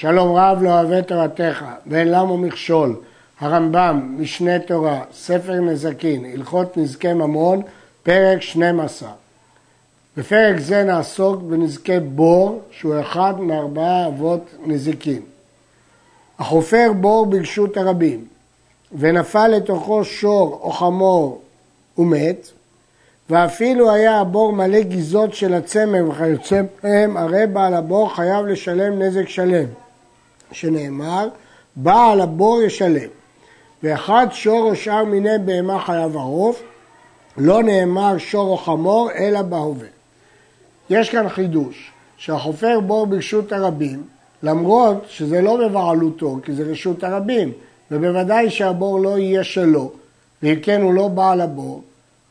שלום רב לא אוהב תורתך, ואין למה מכשול. הרמב"ם, משנה תורה, ספר נזקין, הלכות נזקי ממון, פרק 12. בפרק זה נעסוק בנזקי בור, שהוא אחד מארבעה אבות נזיקין. החופר בור ברשות הרבים, ונפל לתוכו שור או חמור ומת, ואפילו היה הבור מלא גיזות של הצמר וכיוצא בהם, הרי בעל הבור חייב לשלם נזק שלם. שנאמר, בעל הבור ישלם. ואחד שור או שאר מיני בהמה חייב ערוף, לא נאמר שור או חמור, אלא בהווה. יש כאן חידוש, שהחופר בור ברשות הרבים, למרות שזה לא בבעלותו, כי זה רשות הרבים, ובוודאי שהבור לא יהיה שלו, ואם כן הוא לא בעל הבור,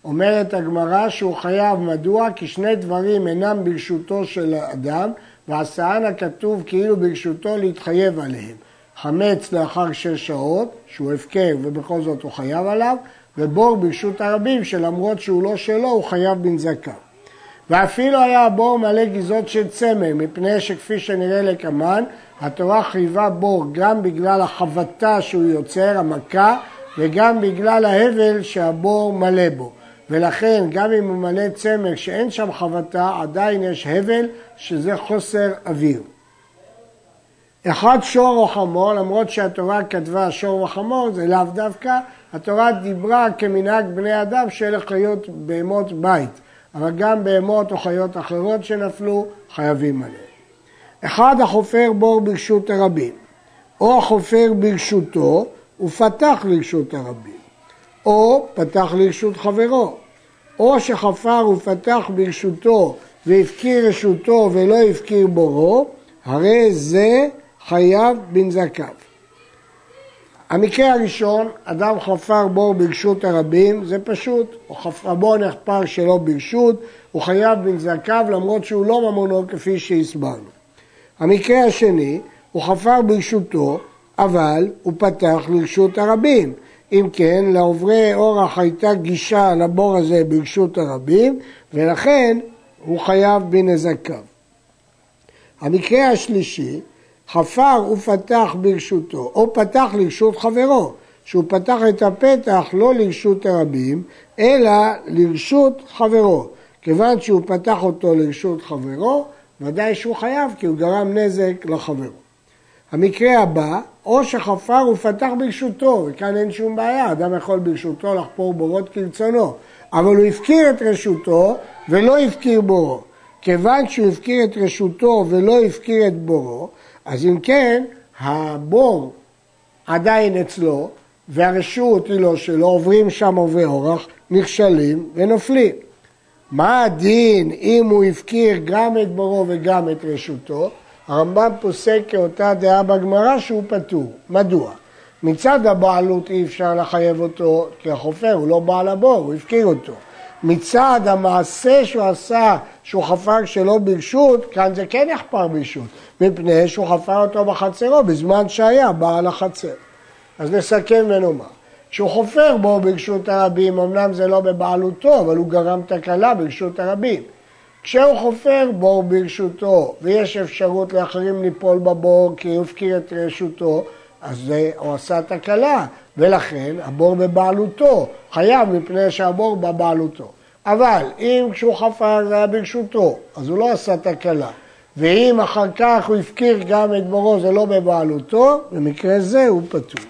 אומרת הגמרא שהוא חייב, מדוע? כי שני דברים אינם ברשותו של האדם, ועשאן הכתוב כאילו ברשותו להתחייב עליהם. חמץ לאחר שש שעות, שהוא הפקר ובכל זאת הוא חייב עליו, ובור ברשות הרבים שלמרות שהוא לא שלו הוא חייב בנזקה. ואפילו היה הבור מלא גזות של צמר, מפני שכפי שנראה לקמן, התורה חייבה בור גם בגלל החבטה שהוא יוצר, המכה, וגם בגלל ההבל שהבור מלא בו. ולכן גם אם הוא מלא צמר שאין שם חבטה, עדיין יש הבל שזה חוסר אוויר. אחד שור או חמור, למרות שהתורה כתבה שור וחמור, זה לאו דווקא, התורה דיברה כמנהג בני אדם שאלה חיות בהמות בית, אבל גם בהמות או חיות אחרות שנפלו חייבים עליהן. אחד החופר בור ברשות הרבים, או החופר ברשותו ופתח לרשות הרבים, או פתח לרשות חברו, או שחפר ופתח ברשותו והפקיר רשותו ולא הפקיר בורו, הרי זה חייב בנזקיו. המקרה הראשון, אדם חפר בור ברשות הרבים, זה פשוט, או חפרבו נחפר שלא ברשות, הוא חייב בנזקיו למרות שהוא לא ממונו כפי שהסברנו. המקרה השני, הוא חפר ברשותו, אבל הוא פתח לרשות הרבים. אם כן, לעוברי אורח הייתה גישה לבור הזה ברשות הרבים, ולכן הוא חייב בנזקיו. המקרה השלישי, חפר ופתח ברשותו, או פתח לרשות חברו, שהוא פתח את הפתח לא לרשות הרבים, אלא לרשות חברו. כיוון שהוא פתח אותו לרשות חברו, ודאי שהוא חייב, כי הוא גרם נזק לחברו. המקרה הבא, או שחפר ופתח ברשותו, וכאן אין שום בעיה, אדם יכול ברשותו לחפור בורות כרצונו, אבל הוא הפקיר את רשותו ולא הפקיר בורו. כיוון שהוא הפקיר את רשותו ולא הפקיר את בורו, אז אם כן, הבור עדיין אצלו, והרשות היא לא שלו, עוברים שם עוברי אורח, נכשלים ונופלים. מה הדין אם הוא הפקיר גם את בורו וגם את רשותו? הרמב"ם פוסק כאותה דעה בגמרא שהוא פטור. מדוע? מצד הבעלות אי אפשר לחייב אותו, כי החופר הוא לא בעל הבור, הוא הפקיר אותו. מצד המעשה שהוא עשה, שהוא חפר שלא ברשות, כאן זה כן יחפר ברשות, מפני שהוא חפר אותו בחצרו בזמן שהיה בעל החצר. אז נסכם ונאמר, כשהוא חופר בו ברשות הרבים, אמנם זה לא בבעלותו, אבל הוא גרם תקלה ברשות הרבים. כשהוא חופר בור ברשותו ויש אפשרות לאחרים ליפול בבור כי הוא הפקיר את רשותו, אז הוא עשה תקלה, ולכן הבור בבעלותו, חייב מפני שהבור בבעלותו. אבל אם כשהוא חפר זה היה ברשותו, אז הוא לא עשה תקלה. ואם אחר כך הוא הפקיר גם את בורו, זה לא בבעלותו, במקרה זה הוא פטור.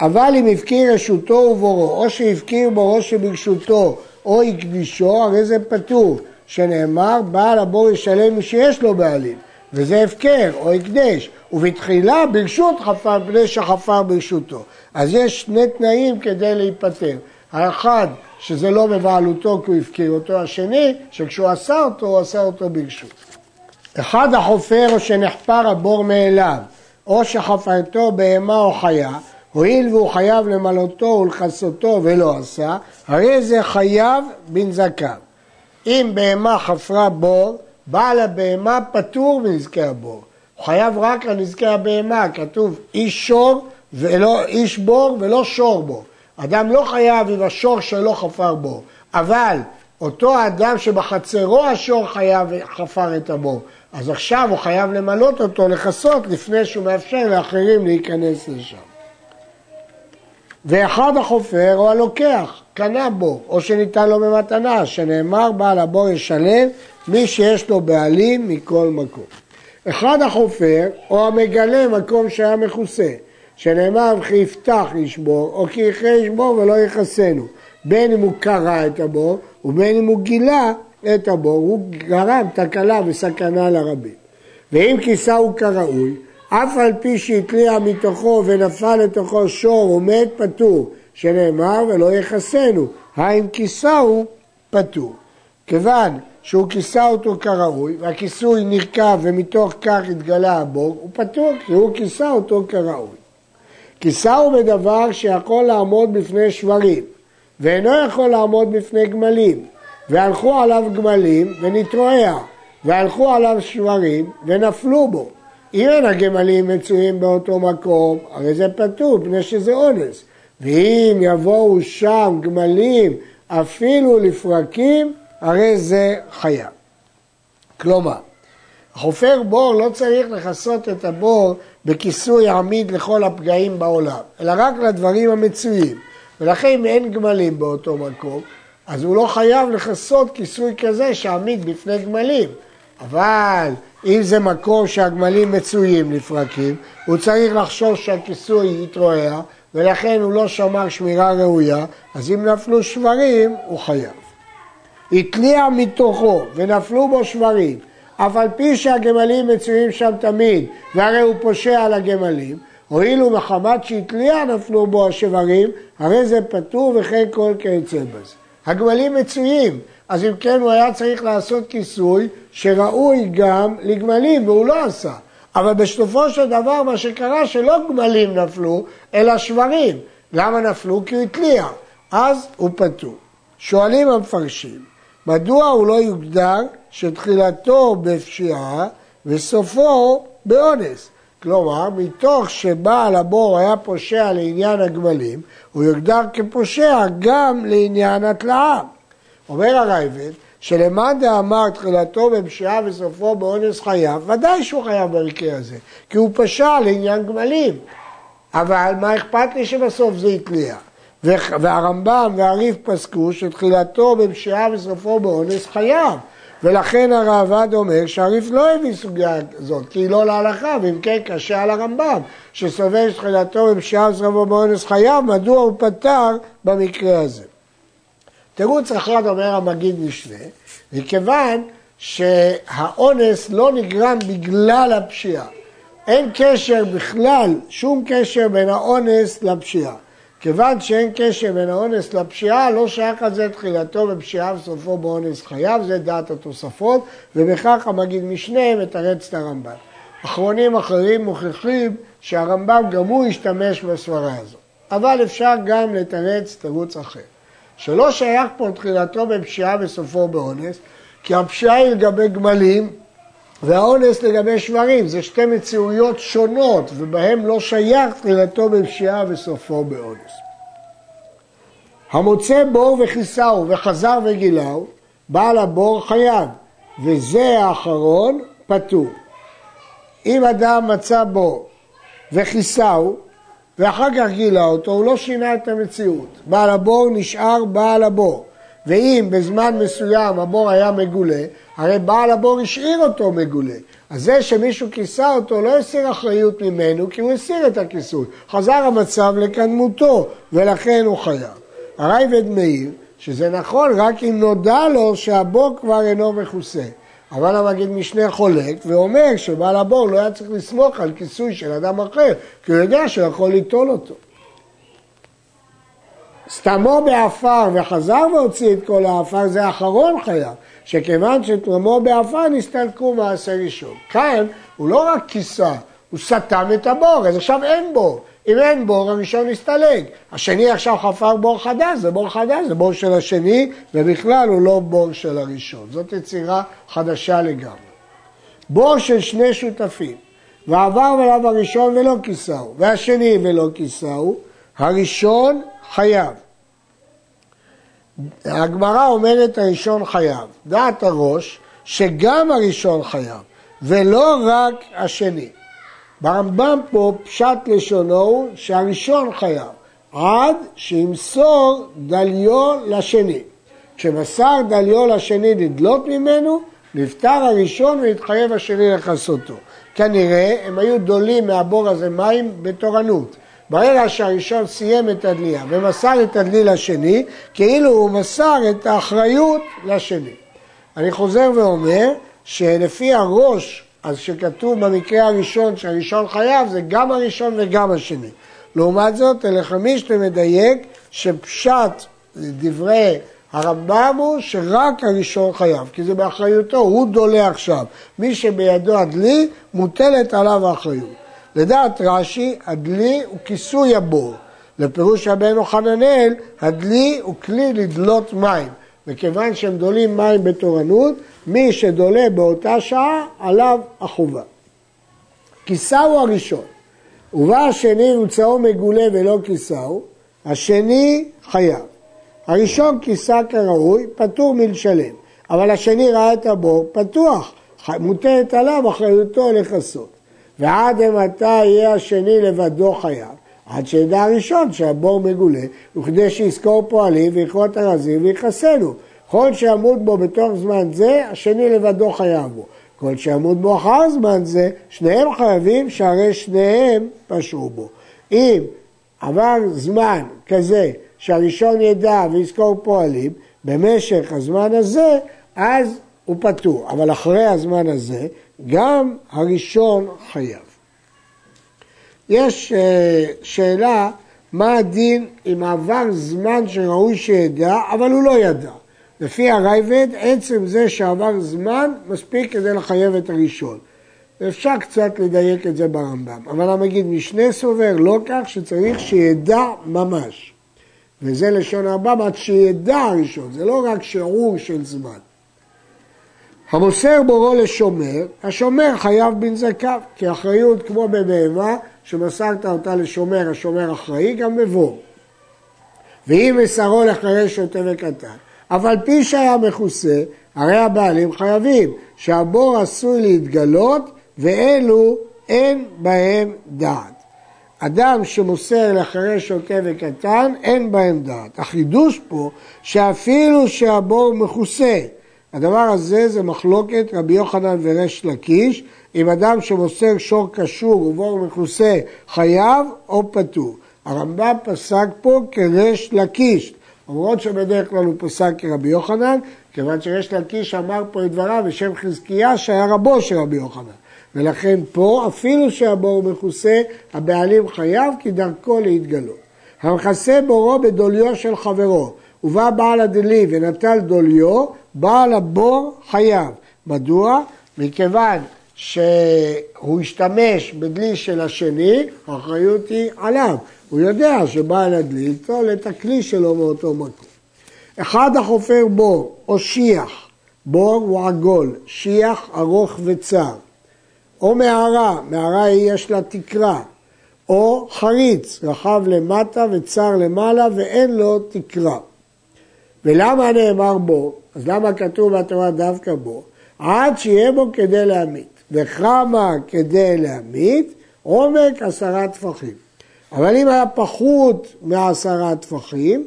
אבל אם הפקיר רשותו ובורו, או שהפקיר בורו שברשותו, או הקדישו, הרי זה פטור. שנאמר בעל הבור ישלם מי שיש לו בעלים, וזה הפקר או הקדש, ובתחילה ברשות חפר פני שחפר ברשותו. אז יש שני תנאים כדי להיפטר. האחד, שזה לא בבעלותו כי הוא הפקיר אותו, השני, שכשהוא עשה אותו, הוא עשה אותו ברשות. אחד החופר או שנחפר הבור מאליו, או שחפרתו בהמה או חיה, הואיל והוא חייב למלאותו ולכסותו ולא עשה, הרי זה חייב בנזקיו. אם בהמה חפרה בור, בעל הבהמה פטור מנזקי הבור. הוא חייב רק על נזקי הבהמה, כתוב איש שור ולא איש בור ולא שור בור. אדם לא חייב עם השור שלא חפר בור, אבל אותו אדם שבחצרו השור חייב חפר את הבור, אז עכשיו הוא חייב למלות אותו, לכסות, לפני שהוא מאפשר לאחרים להיכנס לשם. ואחד החופר או הלוקח, קנה בו, או שניתן לו במתנה, שנאמר בעל הבור ישלם מי שיש לו בעלים מכל מקום. אחד החופר או המגלה מקום שהיה מכוסה, שנאמר כי יפתח ישבור, או כי יכרה ישבור ולא יכסנו, בין אם הוא קרע את הבור ובין אם הוא גילה את הבור, הוא גרם תקלה וסכנה לרבים. ואם כיסהו כראוי, אף על פי שהתליע מתוכו ונפל לתוכו שור ומת פטור, שנאמר ולא יכסנו, האם כיסהו פטור. כיוון שהוא כיסה אותו כראוי, והכיסוי נרקב ומתוך כך התגלה הבור, הוא פטור כי הוא כיסה אותו כראוי. כיסהו בדבר שיכול לעמוד בפני שברים, ואינו יכול לעמוד בפני גמלים, והלכו עליו גמלים ונתרועע, והלכו עליו שברים ונפלו בו. אם אין הגמלים מצויים באותו מקום, הרי זה פטור, פני שזה אונס. ואם יבואו שם גמלים אפילו לפרקים, הרי זה חייב. כלומר, חופר בור לא צריך לכסות את הבור בכיסוי עמיד לכל הפגעים בעולם, אלא רק לדברים המצויים. ולכן אם אין גמלים באותו מקום, אז הוא לא חייב לכסות כיסוי כזה שעמיד בפני גמלים. אבל אם זה מקום שהגמלים מצויים לפרקים, הוא צריך לחשוש שהכיסוי יתרועע, ולכן הוא לא שמר שמירה ראויה, אז אם נפלו שברים, הוא חייב. התליע מתוכו ונפלו בו שברים, אף על פי שהגמלים מצויים שם תמיד, והרי הוא פושע על הגמלים, הואיל מחמת שהתליע נפלו בו השברים, הרי זה פטור וכן כל כיוצא בזה. הגמלים מצויים, אז אם כן הוא היה צריך לעשות כיסוי שראוי גם לגמלים, והוא לא עשה. אבל בסופו של דבר מה שקרה שלא גמלים נפלו, אלא שברים. למה נפלו? כי הוא התליע. אז הוא פטור. שואלים המפרשים, מדוע הוא לא יוגדר שתחילתו בפשיעה וסופו באונס? כלומר, מתוך שבעל הבור היה פושע לעניין הגמלים, הוא יוגדר כפושע גם לעניין התלאה. אומר הרייבד, שלמאן דאמר תחילתו בפשיעה וסופו באונס חייב, ודאי שהוא חייב במקרה הזה, כי הוא פשע לעניין גמלים. אבל מה אכפת לי שבסוף זה התליע? והרמב"ם והריף פסקו שתחילתו בפשיעה וסופו באונס חייב. ולכן הרעב"ד אומר שהריף לא הביא סוגיה הזאת, כי היא לא להלכה, ואם כן קשה על הרמב"ם, שסובר שתחילתו בפשיעה וסופו באונס חייב, מדוע הוא פתר במקרה הזה. תירוץ אחד אומר המגיד משנה, מכיוון שהאונס לא נגרם בגלל הפשיעה. אין קשר בכלל, שום קשר בין האונס לפשיעה. כיוון שאין קשר בין האונס לפשיעה, לא שייך על זה תחילתו בפשיעה וסופו באונס חייו, זה דעת התוספות, ובכך המגיד משנה מתרץ את הרמב"ם. אחרונים אחרים מוכיחים שהרמב"ם גם הוא השתמש בסברה הזאת. אבל אפשר גם לתרץ תירוץ אחר. שלא שייך פה תחילתו בפשיעה וסופו באונס, כי הפשיעה היא לגבי גמלים והאונס לגבי שברים, זה שתי מציאויות שונות ובהם לא שייך תחילתו בפשיעה וסופו באונס. המוצא בור וכיסהו וחזר וגילהו, בעל הבור חייב, וזה האחרון פטור. אם אדם מצא בור וכיסהו ואחר כך גילה אותו, הוא לא שינה את המציאות. בעל הבור נשאר בעל הבור. ואם בזמן מסוים הבור היה מגולה, הרי בעל הבור השאיר אותו מגולה. אז זה שמישהו כיסה אותו לא הסיר אחריות ממנו, כי הוא הסיר את הכיסוי. חזר המצב לקדמותו, ולכן הוא חייב. הרייבד מעיר שזה נכון רק אם נודע לו שהבור כבר אינו מכוסה. אבל המגיד משנה חולק ואומר שבעל הבור לא היה צריך לסמוך על כיסוי של אדם אחר, כי הוא יודע שהוא יכול ליטול אותו. סתמו בעפר וחזר והוציא את כל העפר, זה האחרון חייב, שכיוון שתרמו בעפר נסתלקו מעשה ראשון. כאן הוא לא רק כיסה, הוא סתם את הבור, אז עכשיו אין בור. אם אין בור, הראשון מסתלק. השני עכשיו חפר בור חדש, זה בור חדש, זה בור של השני, ובכלל הוא לא בור של הראשון. זאת יצירה חדשה לגמרי. בור של שני שותפים, ועבר עליו הראשון ולא כיסהו, והשני ולא כיסהו, הראשון חייב. הגמרא אומרת הראשון חייב. דעת הראש שגם הראשון חייב. ולא רק השני. ברמב"ם פה פשט לשונו הוא שהראשון חייב, עד שימסור דליו לשני. כשמסר דליו לשני לדלות ממנו, נפטר הראשון והתחייב השני לכסותו. כנראה הם היו דולים מהבור הזה מים בתורנות. ברגע שהראשון סיים את הדלייה ומסר את הדלי לשני, כאילו הוא מסר את האחריות לשני. אני חוזר ואומר שלפי הראש, אז שכתוב במקרה הראשון שהראשון חייב, זה גם הראשון וגם השני. לעומת זאת, אלחמישטה מדייק שפשט דברי הרמב"ם הוא שרק הראשון חייב, כי זה באחריותו, הוא דולה עכשיו. מי שבידו הדלי, מוטלת עליו האחריות. לדעת רש"י, הדלי הוא כיסוי הבור. לפירוש רבנו חננאל, הדלי הוא כלי לדלות מים. וכיוון שהם דולים מים בתורנות, מי שדולה באותה שעה, עליו החובה. כיסהו הראשון. ובא השני וצאו מגולה ולא כיסהו, השני חייב. הראשון כיסה כראוי, פטור מלשלם, אבל השני ראה את הבור, פתוח, מוטלת עליו אחריותו לכסות. ועד אימתי יהיה השני לבדו חייב, עד שידע הראשון שהבור מגולה, וכדי שיזכור פועלים ויכרות הרזים ויכסנו. כל שימות בו בתוך זמן זה, השני לבדו חייב בו. כל שימות בו אחר זמן זה, שניהם חייבים שהרי שניהם פשעו בו. אם עבר זמן כזה שהראשון ידע ויזכור פועלים, במשך הזמן הזה, אז הוא פטור. אבל אחרי הזמן הזה, גם הראשון חייב. יש אה, שאלה מה הדין אם עבר זמן שראוי שידע, אבל הוא לא ידע. לפי הרייבד, עצם זה שעבר זמן מספיק כדי לחייב את הראשון. אפשר קצת לדייק את זה ברמב"ם, אבל המגיד משנה סובר לא כך שצריך שידע ממש. וזה לשון הרמב"ם עד שידע הראשון, זה לא רק שיעור של זמן. המוסר בורו לשומר, השומר חייב בנזקיו, כי אחריות כמו בבהמה, שמסרת אותה לשומר, השומר אחראי, גם בבור. ואם מסרו לחיי שוטה וקטן. אבל פי שהיה מכוסה, הרי הבעלים חייבים, שהבור עשוי להתגלות, ואלו אין בהם דעת. אדם שמוסר לחירש שוטה וקטן, אין בהם דעת. החידוש פה, שאפילו שהבור מכוסה, הדבר הזה זה מחלוקת רבי יוחנן וריש לקיש, אם אדם שמוסר שור קשור ובור מכוסה חייב או פטור. הרמב"ם פסק פה כריש לקיש, למרות שבדרך כלל הוא פסק כרבי יוחנן, כיוון שריש לקיש אמר פה את דבריו בשם חזקיה שהיה רבו של רבי יוחנן. ולכן פה, אפילו שהבור מכוסה, הבעלים חייב כי דרכו להתגלות. המכסה בורו בדוליו של חברו, ובא בעל הדלי ונטל דוליו, בעל הבור חייב. מדוע? מכיוון שהוא השתמש בדלי של השני, האחריות היא עליו. הוא יודע שבעל הדלי יטול את הכלי שלו מאותו מקום. אחד החופר בור או שיח, בור הוא עגול, שיח ארוך וצר, או מערה, מערה יש לה תקרה, או חריץ, רחב למטה וצר למעלה ואין לו תקרה. ולמה נאמר בו? אז למה כתוב בתורה דווקא בו? עד שיהיה בו כדי להמית. וכמה כדי להמית? עומק עשרה טפחים. אבל אם היה פחות מעשרה טפחים,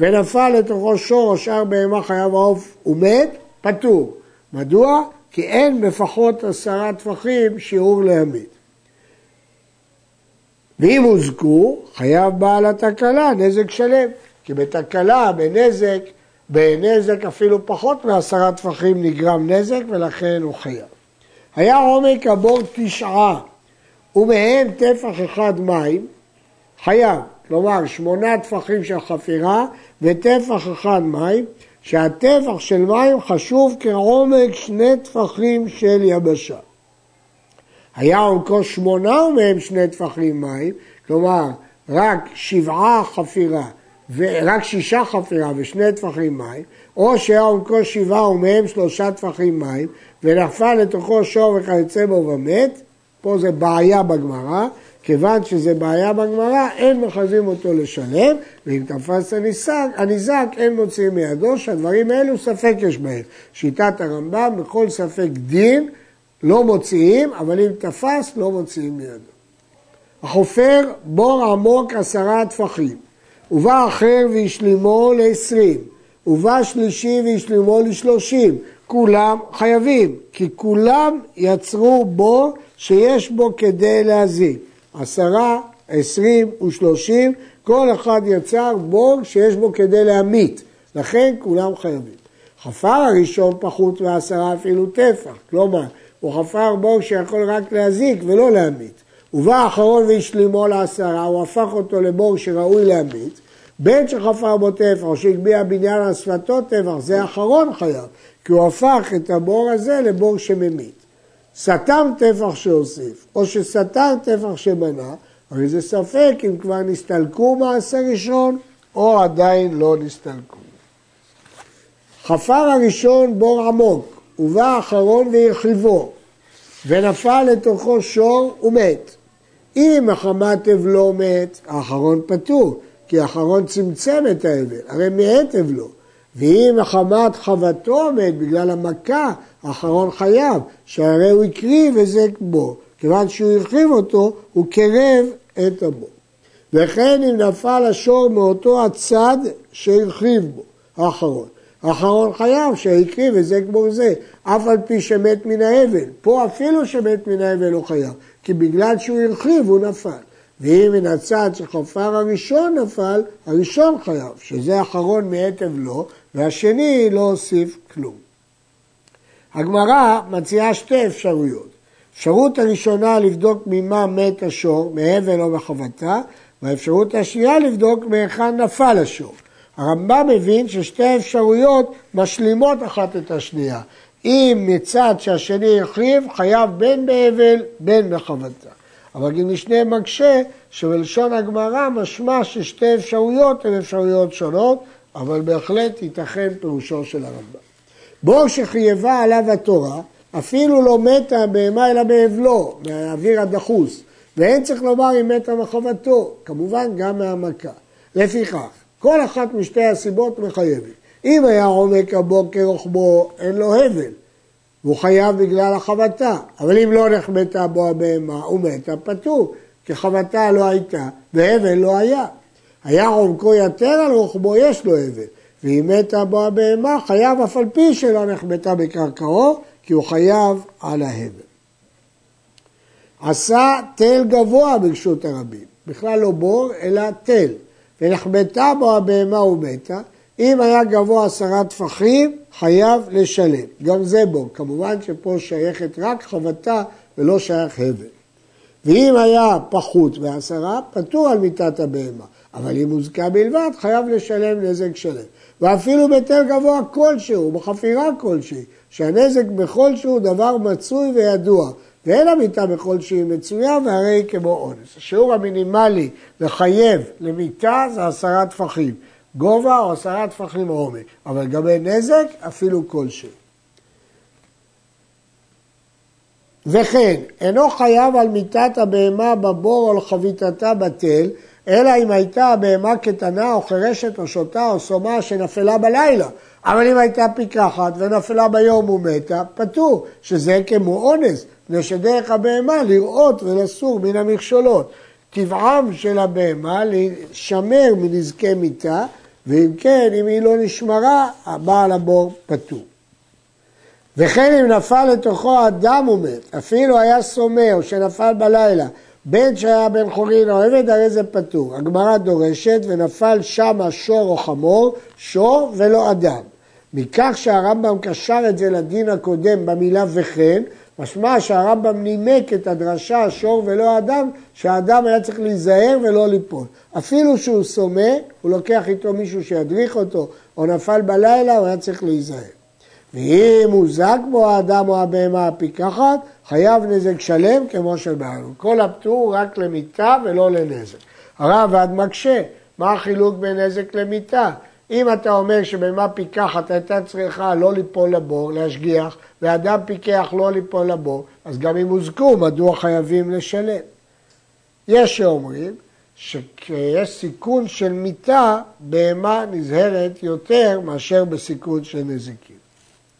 ונפל לתוכו שור או שאר בהמה חייב העוף ומת, פטור. מדוע? כי אין בפחות עשרה טפחים שיעור להמית. ואם הוזכו, חייב בעל התקלה נזק שלם. כי בתקלה, בנזק, בנזק אפילו פחות מעשרה טפחים נגרם נזק ולכן הוא חייב. היה עומק הבור תשעה ומהם טפח אחד מים, חייב. כלומר, שמונה טפחים של חפירה וטפח אחד מים, שהטפח של מים חשוב כעומק שני טפחים של יבשה. היה עומקו שמונה ומהם שני טפחים מים, כלומר רק שבעה חפירה ורק שישה חפירה ושני טפחים מים, או שהיה עומקו שבעה ומהם שלושה טפחים מים, ונפל לתוכו שור וכיוצא בו ומת, פה זה בעיה בגמרא, כיוון שזה בעיה בגמרא, אין מחזים אותו לשלם, ואם תפס הניזק, הניזק אין מוציאים מידו, שהדברים האלו ספק יש בהם. שיטת הרמב"ם, בכל ספק דין, לא מוציאים, אבל אם תפס לא מוציאים מידו. החופר בור עמוק עשרה טפחים, ובא אחר והשלימו לעשרים, ובא שלישי והשלימו לשלושים, כולם חייבים, כי כולם יצרו בור שיש בו כדי להזיק. עשרה, עשרים ושלושים, כל אחד יצר בור שיש בו כדי להמית, לכן כולם חייבים. חפר הראשון פחות מעשרה אפילו טפח, כלומר, הוא חפר בור שיכול רק להזיק ולא להמית. ובא האחרון והשלימו לעשרה, הוא הפך אותו לבור שראוי להמית, בין שחפר בו טפח או שהגביה בניין על שפתו טפח, זה האחרון חייב, כי הוא הפך את הבור הזה לבור שממית. סתם טפח שהוסיף, או שסתם טפח שבנה, הרי זה ספק אם כבר נסתלקו מעשה ראשון, או עדיין לא נסתלקו. חפר הראשון בור עמוק, ובא האחרון והרחיבו, ונפל לתוכו שור ומת. אם מחמת אבלו מת, האחרון פטור, כי האחרון צמצם את האבל, הרי מעת אבלו. ואם מחמת חבטו מת בגלל המכה, האחרון חייב, שהרי הוא הקריב היזק בו. כיוון שהוא הרחיב אותו, הוא קרב את הבור. וכן אם נפל השור מאותו הצד שהרחיב בו, האחרון. האחרון חייב שהקריב היזק בו זה, אף על פי שמת מן האבל. פה אפילו שמת מן האבל הוא חייב, כי בגלל שהוא הרחיב הוא נפל. ואם מן הצד שחפר הראשון נפל, הראשון חייב, שזה אחרון מעת אבלו, והשני לא הוסיף כלום. הגמרא מציעה שתי אפשרויות. האפשרות הראשונה לבדוק ממה מת השור, מהבל או מחבטה, והאפשרות השנייה לבדוק מהיכן נפל השור. הרמב"ם מבין ששתי האפשרויות משלימות אחת את השנייה. אם מצד שהשני החריב, חייב בין בהבל בין בחבטה. אבל אם משנה מקשה, שבלשון הגמרא משמע ששתי אפשרויות הן אפשרויות שונות, אבל בהחלט ייתכן פירושו של הרמב"ם. בור שחייבה עליו התורה, אפילו לא מתה בהמה אלא באבלו, מהאוויר הדחוס, ואין צריך לומר אם מתה מחובתו, כמובן גם מהמכה. לפיכך, כל אחת משתי הסיבות מחייבת. אם היה עומק הבור כרוחבו, אין לו הבל, והוא חייב בגלל החבטה, אבל אם לא נחמתה בו הבהמה, הוא מתה פטור, כי חבטה לא הייתה והבל לא היה. היה עומקו יתר על רוחבו, יש לו הבל. ואם מתה בו הבהמה, חייב אף על פי שלא נחבטה בקרקעו, כי הוא חייב על ההבל. עשה תל גבוה ברשות הרבים, בכלל לא בור, אלא תל, ונחבטה בו הבהמה ומתה, אם היה גבוה עשרה טפחים, חייב לשלם. גם זה בור, כמובן שפה שייכת רק חבטה ולא שייך הבל. ואם היה פחות מעשרה, פטור על מיתת הבהמה. אבל אם הוזכה בלבד, חייב לשלם נזק שלם. ואפילו בהיתר גבוה כלשהו, בחפירה כלשהי, שהנזק בכל שהוא דבר מצוי וידוע, ואין המיתה בכל שהיא מצויה, והרי היא כמו אונס. השיעור המינימלי לחייב למיתה זה עשרה טפחים, גובה או עשרה טפחים עומק, אבל לגבי נזק אפילו כלשהו. וכן, אינו חייב על מיתת הבהמה בבור או על חביתתה בתל, אלא אם הייתה הבהמה קטנה או חירשת או שוטה או סומה שנפלה בלילה. אבל אם הייתה פיקחת ונפלה ביום ומתה, פטור, שזה כמו אונס, מפני שדרך הבהמה לראות ולסור מן המכשולות. טבעם של הבהמה להישמר מנזקי מיתה, ואם כן, אם היא לא נשמרה, הבעל הבור פטור. וכן אם נפל לתוכו אדם ומת, אפילו היה סומא או שנפל בלילה, בין שהיה בן חורין או עבד, הרי זה פטור. הגמרא דורשת ונפל שמה שור או חמור, שור ולא אדם. מכך שהרמב"ם קשר את זה לדין הקודם במילה וכן, משמע שהרמב"ם נימק את הדרשה שור ולא אדם, שהאדם היה צריך להיזהר ולא ליפול. אפילו שהוא סומא, הוא לוקח איתו מישהו שידריך אותו, או נפל בלילה, הוא היה צריך להיזהר. ואם הוזק בו האדם או הבהמה הפיקחת, חייב נזק שלם כמו של בעלו. כל הפטור רק למיתה ולא לנזק. הרב עד מקשה, מה החילוק בין נזק למיתה? אם אתה אומר שבהמה פיקחת הייתה צריכה לא ליפול לבור, להשגיח, ואדם פיקח לא ליפול לבור, אז גם אם הוזקו, מדוע חייבים לשלם? יש שאומרים שיש סיכון של מיתה, בהמה נזהרת יותר מאשר בסיכון של נזיקים.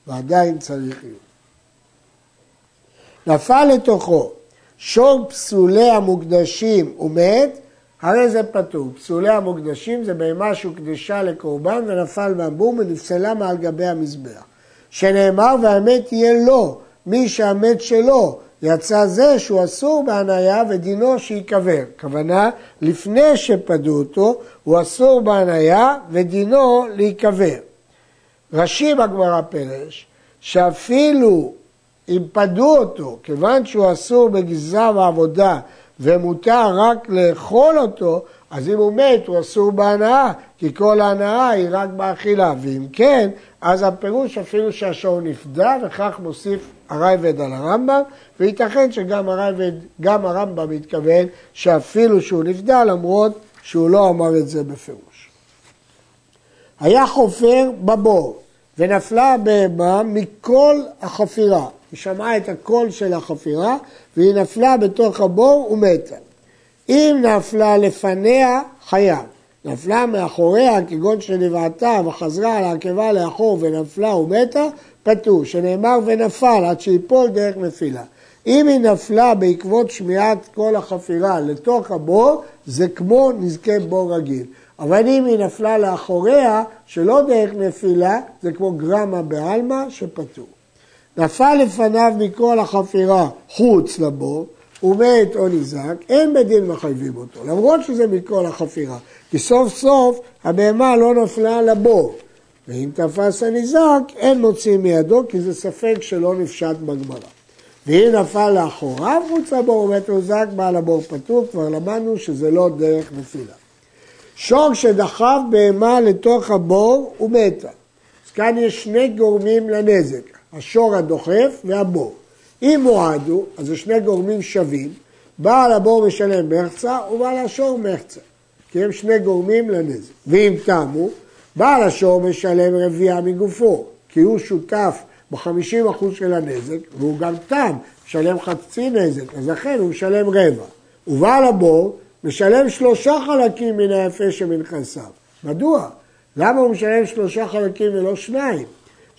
ועדיין צריך להיות. נפל לתוכו שור פסולי המוקדשים ומת, הרי זה פטור. פסולי המוקדשים זה בהמה שהוקדשה לקורבן ונפל מהבום ונפסלה מעל גבי המזבח. שנאמר והמת יהיה לו, מי שהמת שלו, יצא זה שהוא אסור בהניה ודינו שייקבר. כוונה, לפני שפדו אותו, הוא אסור בהניה ודינו להיקבר. רש"י בגמרא פרש, שאפילו אם פדו אותו, כיוון שהוא אסור בגזרה ועבודה ומותר רק לאכול אותו, אז אם הוא מת הוא אסור בהנאה, כי כל ההנאה היא רק באכילה, ואם כן, אז הפירוש אפילו שהשור נפדה, וכך מוסיף הרייבד על הרמב"ם, וייתכן שגם הרייבד, גם הרמב"ם מתכוון שאפילו שהוא נפדה, למרות שהוא לא אמר את זה בפירוש. היה חופר בבור, ונפלה הבהמה מכל החפירה. היא שמעה את הקול של החפירה, והיא נפלה בתוך הבור ומתה. אם נפלה לפניה, חייב. נפלה מאחוריה, כגון שנבעתה וחזרה על העקבה לאחור ונפלה ומתה, פטור, שנאמר ונפל עד שיפול דרך נפילה. אם היא נפלה בעקבות שמיעת כל החפירה לתוך הבור, זה כמו נזקי בור רגיל. אבל אם היא נפלה לאחוריה, שלא דרך נפילה, זה כמו גרמה בעלמא שפטור. נפל לפניו מכל החפירה חוץ לבור, הוא מת או נזק, אין בדין מחייבים אותו, למרות שזה מכל החפירה, כי סוף סוף הבהמה לא נפלה לבור, ואם תפס הניזק, אין מוצאים מידו, כי זה ספק שלא נפשט בגמרא. ואם נפל לאחוריו חוץ לבור ומת נזק, בעל הבור פתור, כבר למדנו שזה לא דרך נפילה. שור שדחף בהמה לתוך הבור ומתה. אז כאן יש שני גורמים לנזק, השור הדוחף והבור. אם מועדו, אז זה שני גורמים שווים, בעל הבור משלם מחצה ובעל השור מחצה, כי הם שני גורמים לנזק. ואם תמו, בעל השור משלם רביעה מגופו, כי הוא שותף ב-50% של הנזק, והוא גם תם, משלם חצי נזק, אז לכן הוא משלם רבע. ובעל הבור משלם שלושה חלקים מן היפה שמנכסיו. מדוע? למה הוא משלם שלושה חלקים ולא שניים?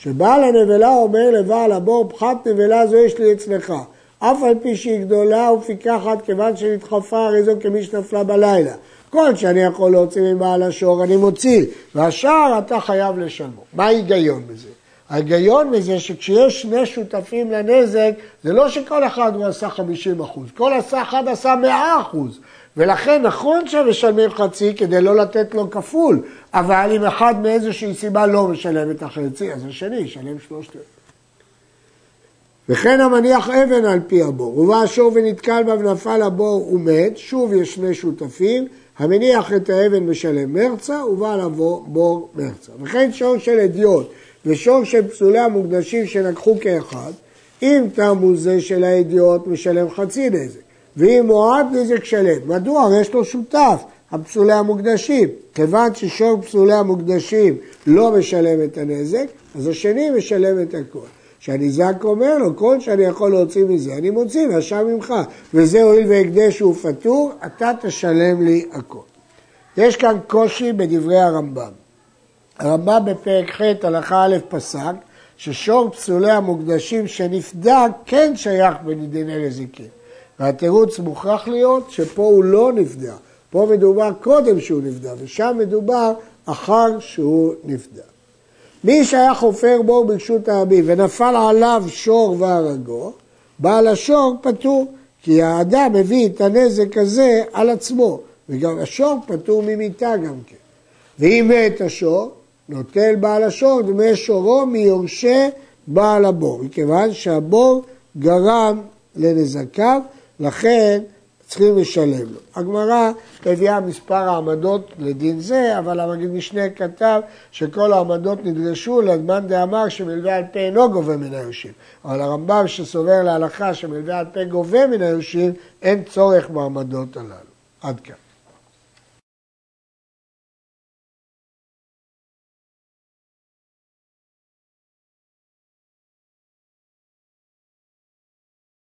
שבעל הנבלה אומר לבעל הבור, פחת נבלה זו יש לי אצלך. אף על פי שהיא גדולה ופיקחת, כיוון שנדחפה הרי זו כמי שנפלה בלילה. כל שאני יכול להוציא מבעל השור אני מוציא, והשאר אתה חייב לשלמו. מה ההיגיון בזה? ההיגיון בזה שכשיש שני שותפים לנזק, זה לא שכל אחד הוא עשה 50 אחוז, כל אחד עשה 100 אחוז. ולכן נכון שמשלמים חצי כדי לא לתת לו כפול, אבל אם אחד מאיזושהי סיבה לא משלם את החצי, אז השני ישלם שלושת אלפים. וכן המניח אבן על פי הבור, ובא השור ונתקל בה ונפל הבור ומת, שוב יש שני שותפים, המניח את האבן משלם מרצה, ובעל הבור מרצה. וכן שור של אדיוט ושור של פסולי המוקדשים שנקחו כאחד, אם תמו זה של האדיוט משלם חצי נזק. ואם מועד נזק שלם. מדוע? יש לו שותף, הפסולי המוקדשים. כיוון ששור פסולי המוקדשים לא משלם את הנזק, אז השני משלם את הכל. שהניזק אומר לו, כל שאני יכול להוציא מזה, אני מוציא והשם ממך. וזה הואיל והקדש הוא פטור, אתה תשלם לי הכל. יש כאן קושי בדברי הרמב"ם. הרמב"ם בפרק ח' הלכה א' פסק ששור פסולי המוקדשים שנפדה כן שייך בדיני נזיקין. והתירוץ מוכרח להיות שפה הוא לא נפדה. פה מדובר קודם שהוא נפדה, ושם מדובר אחר שהוא נפדה. מי שהיה חופר בור ברשות הרבים ונפל עליו שור והרגו, בעל השור פטור, כי האדם מביא את הנזק הזה על עצמו, וגם השור פטור ממיתה גם כן. ואם מת השור, נוטל בעל השור דמי שורו מיורשי בעל הבור, מכיוון שהבור גרם לנזקיו, לכן צריכים לשלם לו. הגמרא מביאה מספר העמדות לדין זה, אבל המגיד משנה כתב שכל העמדות נדרשו לזמן דאמר שמלווה על פה אינו גובה מן היורשים. אבל הרמב"ם שסובר להלכה שמלווה על פה גובה מן היורשים, אין צורך בעמדות הללו. עד כאן.